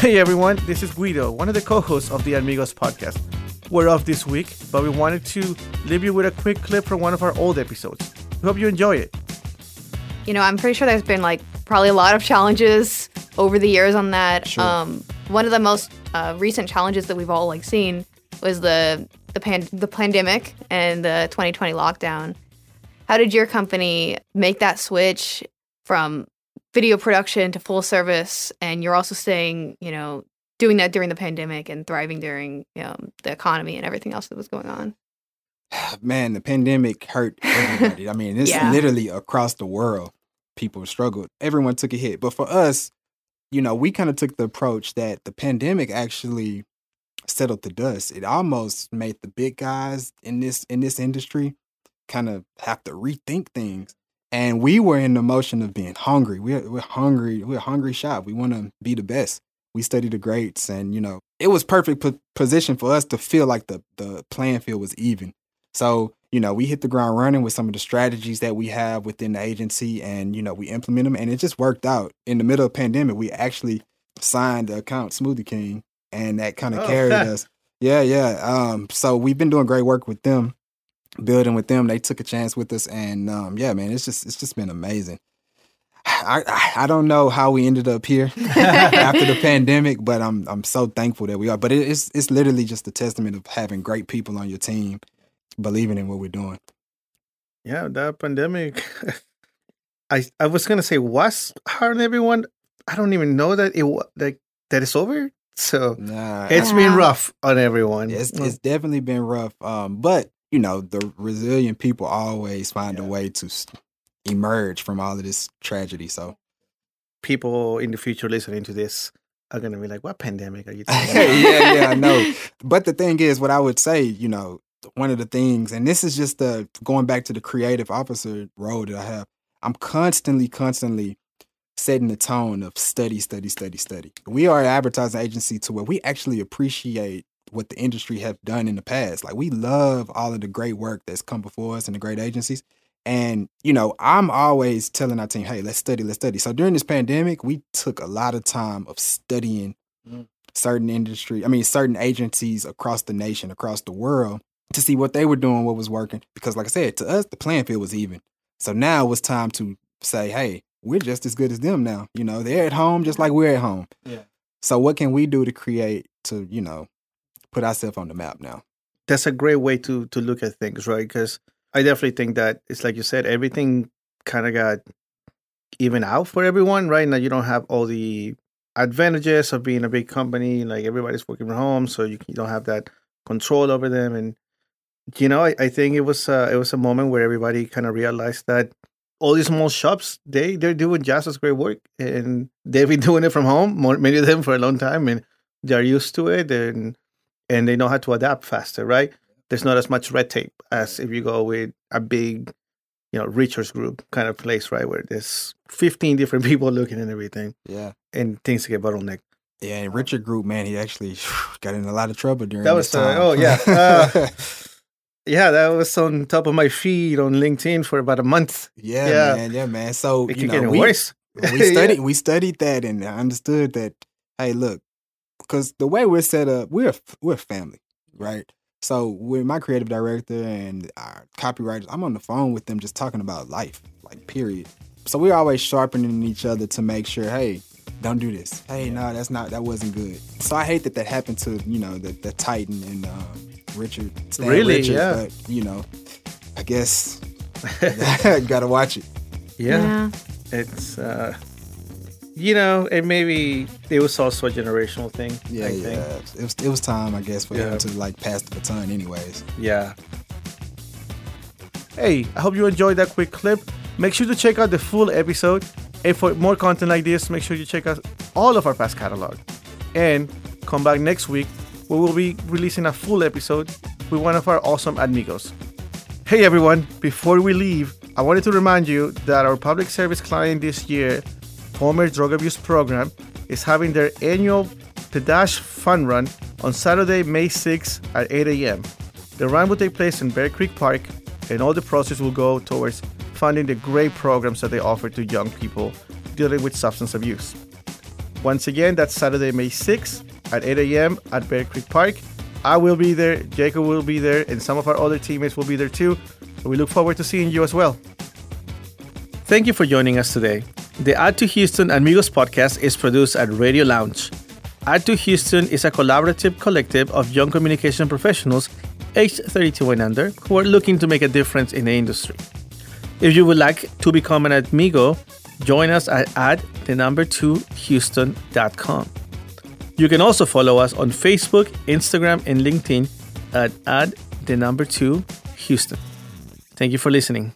Hey everyone, this is Guido, one of the co hosts of the Amigos podcast. We're off this week, but we wanted to leave you with a quick clip from one of our old episodes. We hope you enjoy it. You know, I'm pretty sure there's been like probably a lot of challenges over the years on that. Sure. Um, one of the most uh, recent challenges that we've all like seen was the the pan- the pandemic and the 2020 lockdown. How did your company make that switch from video production to full service? And you're also staying, you know, doing that during the pandemic and thriving during you know, the economy and everything else that was going on. Man, the pandemic hurt everybody. I mean, it's Yeah. literally across the world. People struggled. Everyone took a hit. But for us, you know, we kind of took the approach that the pandemic actually settled the dust. It almost made the big guys in this in this industry kind of have to rethink things. And we were in the motion of being hungry. We're we're hungry. We're a hungry shop. We want to be the best. We study the greats, and you know, it was perfect po- position for us to feel like the the playing field was even. So, you know, we hit the ground running with some of the strategies that we have within the agency and, you know, we implement them and it just worked out. In the middle of pandemic, we actually signed the account Smoothie King and that kind of Oh, carried us. Yeah, yeah. Um, so we've been doing great work with them, building with them. They took a chance with us and um, yeah, man, it's just it's just been amazing. I, I I don't know how we ended up here after the pandemic, but I'm I'm so thankful that we are. But it, it's it's literally just a testament of having great people on your team, believing in what we're doing. Yeah, that pandemic. I I was gonna say was hard on everyone. I don't even know that it wa- like that it's over. So Nah, it's Yeah. been rough on everyone. it's it's definitely been rough. Um, but you know the resilient people always find a way to emerge from all of this tragedy. So People in the future listening to this are gonna be like, "What pandemic are you talking about?" yeah, yeah, I know. But the thing is, what I would say, you know, one of the things, and this is just the going back to the creative officer role that I have. I'm constantly, constantly setting the tone of study, study, study, study. We are an advertising agency to where we actually appreciate what the industry have done in the past. Like we love all of the great work that's come before us and the great agencies. And, you know, I'm always telling our team, hey, let's study, let's study. So during this pandemic, we took a lot of time of studying Mm. certain industry, I mean, certain agencies across the nation, across the world to see what they were doing, what was working. Because, like I said, to us, the playing field was even. So now it was time to say, hey, we're just as good as them now. You know, they're at home just like we're at home. Yeah. So what can we do to create, to, you know, put ourselves on the map now? That's a great way to to look at things, right? Because I definitely think that it's like you said, everything kind of got even out for everyone, right? Now you don't have all the advantages of being a big company, like everybody's working from home, so you, you don't have that control over them. And you know, I, I think it was uh, it was a moment where everybody kind of realized that all these small shops they they're doing just as great work, and they've been doing it from home, more, many of them for a long time, and they're used to it, and and they know how to adapt faster, right? There's not as much red tape as if you go with a big, you know, Richards Group kind of place, right, where there's 15 different people looking and everything, Yeah. and things get bottlenecked. Yeah, and Richard Group, man, he actually got in a lot of trouble during That was, uh, time. oh, yeah. Uh, Yeah, that was on top of my feed on LinkedIn for about a month. yeah, yeah. man, yeah, man. So It you know, get we, worse. we Yeah. studied we studied that and I understood that hey look because the way we're set up we're we're family right? So with my creative director and our copywriters i'm on the phone with them just talking about life like period. So we're always sharpening each other to make sure hey don't do this. Hey no that's not that wasn't good. So i hate that that happened to you know the, the titan and um, richard Stan Really? richard, Yeah. but you know i guess gotta watch it. Yeah. It's, uh, you know, and maybe it was also a generational thing. Yeah, I yeah. think. It was it was time, I guess, for Yeah. him to like pass the baton, anyways. Yeah. Hey, I hope you enjoyed that quick clip. Make sure to check out the full episode. And for more content like this, make sure you check out all of our past catalog. And come back next week where we'll be releasing a full episode with one of our awesome amigos. Hey everyone, before we leave, I wanted to remind you that our public service client this year, Palmer Drug Abuse Program, is having their annual The Dash Fun Run on Saturday, May 6th at 8 a.m. The run will take place in Bear Creek Park, and all the proceeds will go towards funding the great programs that they offer to young people dealing with substance abuse. Once again, that's Saturday, May 6th at 8 a.m. at Bear Creek Park. I will be there, Jacob will be there, and some of our other teammates will be there too. We look forward to seeing you as well. Thank you for joining us today. The Ad 2 Houston Amigos podcast is produced at Radio Lounge. Ad 2 Houston is a collaborative collective of young communication professionals aged 32 and under who are looking to make a difference in the industry. If you would like to become an amigo, join us at add the number 2 houston.com. You can also follow us on Facebook, Instagram, and LinkedIn at add the number 2 Houston. Thank you for listening.